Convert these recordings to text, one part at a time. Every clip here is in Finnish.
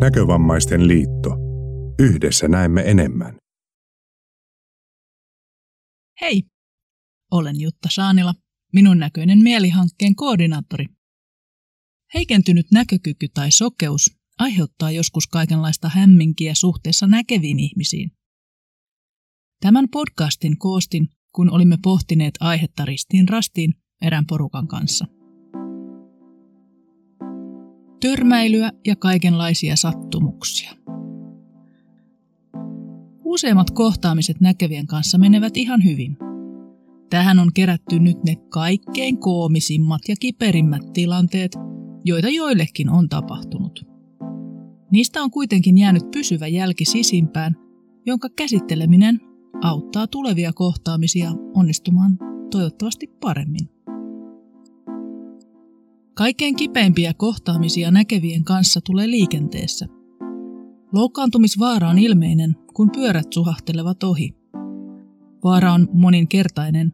Näkövammaisten liitto. Yhdessä näemme enemmän. Hei! Olen Jutta Saanila, minun näköinen mielihankkeen koordinaattori. Heikentynyt näkökyky tai sokeus aiheuttaa joskus kaikenlaista hämminkiä suhteessa näkeviin ihmisiin. Tämän podcastin koostin, kun olimme pohtineet aihetta ristiin rastiin erään porukan kanssa. Törmäilyä ja kaikenlaisia sattumuksia. Useimmat kohtaamiset näkevien kanssa menevät ihan hyvin. Tähän on kerätty nyt ne kaikkein koomisimmat ja kiperimmät tilanteet, joita joillekin on tapahtunut. Niistä on kuitenkin jäänyt pysyvä jälki sisimpään, jonka käsitteleminen auttaa tulevia kohtaamisia onnistumaan toivottavasti paremmin. Kaikkein kipeimpiä kohtaamisia näkevien kanssa tulee liikenteessä. Loukkaantumisvaara on ilmeinen, kun pyörät suhahtelevat ohi. Vaara on moninkertainen,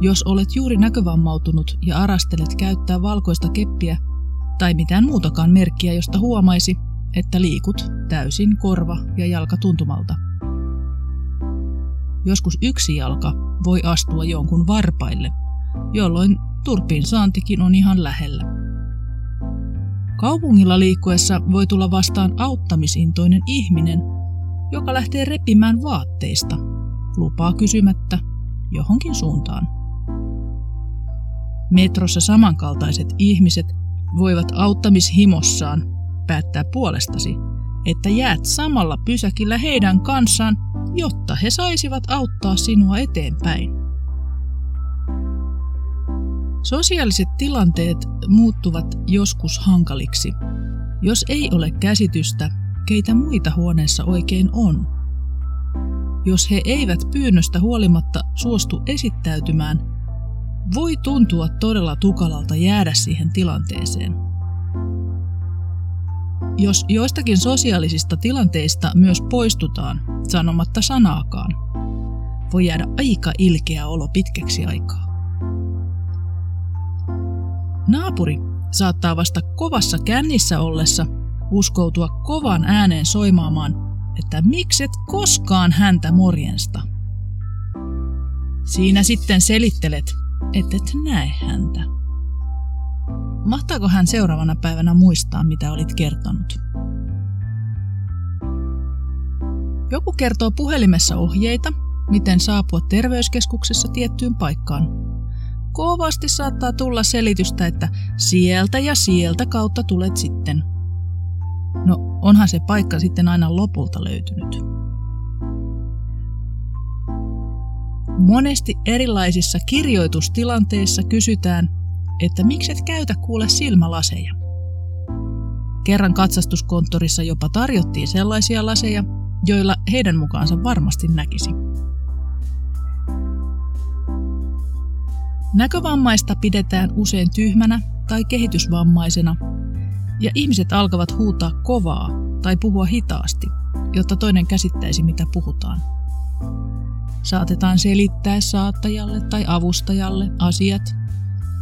jos olet juuri näkövammautunut ja arastelet käyttää valkoista keppiä tai mitään muutakaan merkkiä, josta huomaisi, että liikut täysin korva- ja jalkatuntumalta. Joskus yksi jalka voi astua jonkun varpaille, jolloin turpin saantikin on ihan lähellä. Kaupungilla liikkuessa voi tulla vastaan auttamisintoinen ihminen, joka lähtee repimään vaatteista, lupaa kysymättä johonkin suuntaan. Metrossa samankaltaiset ihmiset voivat auttamishimossaan päättää puolestasi, että jäät samalla pysäkillä heidän kanssaan, jotta he saisivat auttaa sinua eteenpäin. Sosiaaliset tilanteet muuttuvat joskus hankaliksi, jos ei ole käsitystä, keitä muita huoneessa oikein on. Jos he eivät pyynnöstä huolimatta suostu esittäytymään, voi tuntua todella tukalalta jäädä siihen tilanteeseen. Jos joistakin sosiaalisista tilanteista myös poistutaan sanomatta sanaakaan, voi jäädä aika ilkeä olo pitkäksi aikaa. Naapuri saattaa vasta kovassa kännissä ollessa uskoutua kovan ääneen soimaamaan, että mikset koskaan häntä morjensta. Siinä sitten selittelet, että et näe häntä. Mahtaako hän seuraavana päivänä muistaa, mitä olit kertonut? Joku kertoo puhelimessa ohjeita, miten saapua terveyskeskuksessa tiettyyn paikkaan – kovasti saattaa tulla selitystä, että sieltä ja sieltä kautta tulet sitten. No, onhan se paikka sitten aina lopulta löytynyt. Monesti erilaisissa kirjoitustilanteissa kysytään, että miksi et käytä kuule silmälaseja. Kerran katsastuskonttorissa jopa tarjottiin sellaisia laseja, joilla heidän mukaansa varmasti näkisi. Näkövammaista pidetään usein tyhmänä tai kehitysvammaisena, ja ihmiset alkavat huutaa kovaa tai puhua hitaasti, jotta toinen käsittäisi mitä puhutaan. Saatetaan selittää saattajalle tai avustajalle asiat,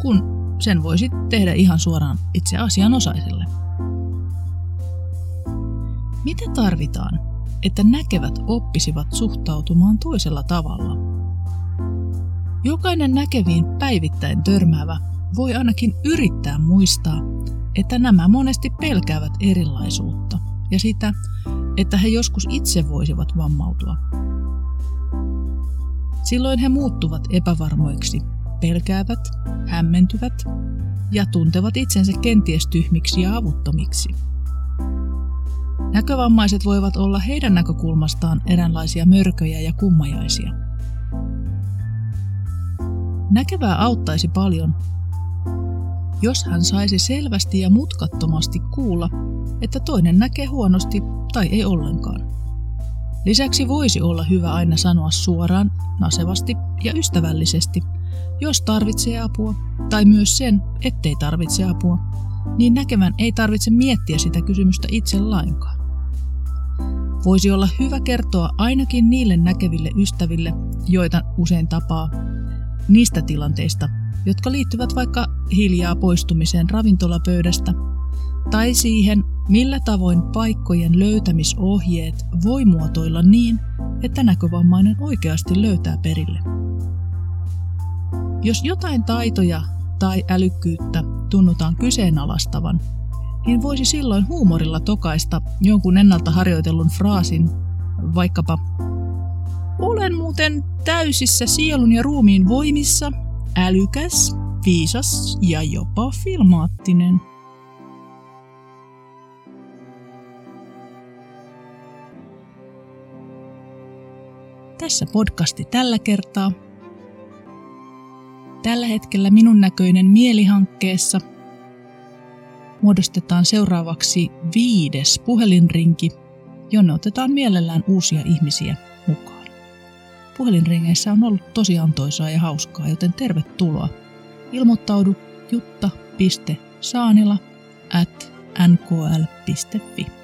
kun sen voisi tehdä ihan suoraan itse asianosaiselle. Mitä tarvitaan, että näkevät oppisivat suhtautumaan toisella tavalla? Jokainen näkeviin päivittäin törmäävä voi ainakin yrittää muistaa, että nämä monesti pelkäävät erilaisuutta ja sitä, että he joskus itse voisivat vammautua. Silloin he muuttuvat epävarmoiksi, pelkäävät, hämmentyvät ja tuntevat itsensä kenties tyhmiksi ja avuttomiksi. Näkövammaiset voivat olla heidän näkökulmastaan eräänlaisia mörköjä ja kummajaisia – Näkevää auttaisi paljon, jos hän saisi selvästi ja mutkattomasti kuulla, että toinen näkee huonosti tai ei ollenkaan. Lisäksi voisi olla hyvä aina sanoa suoraan, nasevasti ja ystävällisesti, jos tarvitsee apua, tai myös sen, ettei tarvitse apua, niin näkevän ei tarvitse miettiä sitä kysymystä itse lainkaan. Voisi olla hyvä kertoa ainakin niille näkeville ystäville, joita usein tapaa, niistä tilanteista, jotka liittyvät vaikka hiljaa poistumiseen ravintolapöydästä tai siihen, millä tavoin paikkojen löytämisohjeet voi muotoilla niin, että näkövammainen oikeasti löytää perille. Jos jotain taitoja tai älykkyyttä tunnutaan kyseenalaistavan, niin voisi silloin huumorilla tokaista jonkun ennalta harjoitellun fraasin, vaikkapa Olen muuten täysissä sielun ja ruumiin voimissa, älykäs, viisas ja jopa filmaattinen. Tässä podcasti tällä kertaa. Tällä hetkellä minun näköinen mielihankkeessa muodostetaan seuraavaksi viides puhelinrinki, jonne otetaan mielellään uusia ihmisiä. Puhelinringeissä on ollut tosi antoisaa ja hauskaa, joten tervetuloa. Ilmoittaudu jutta.saanila at nkl.fi.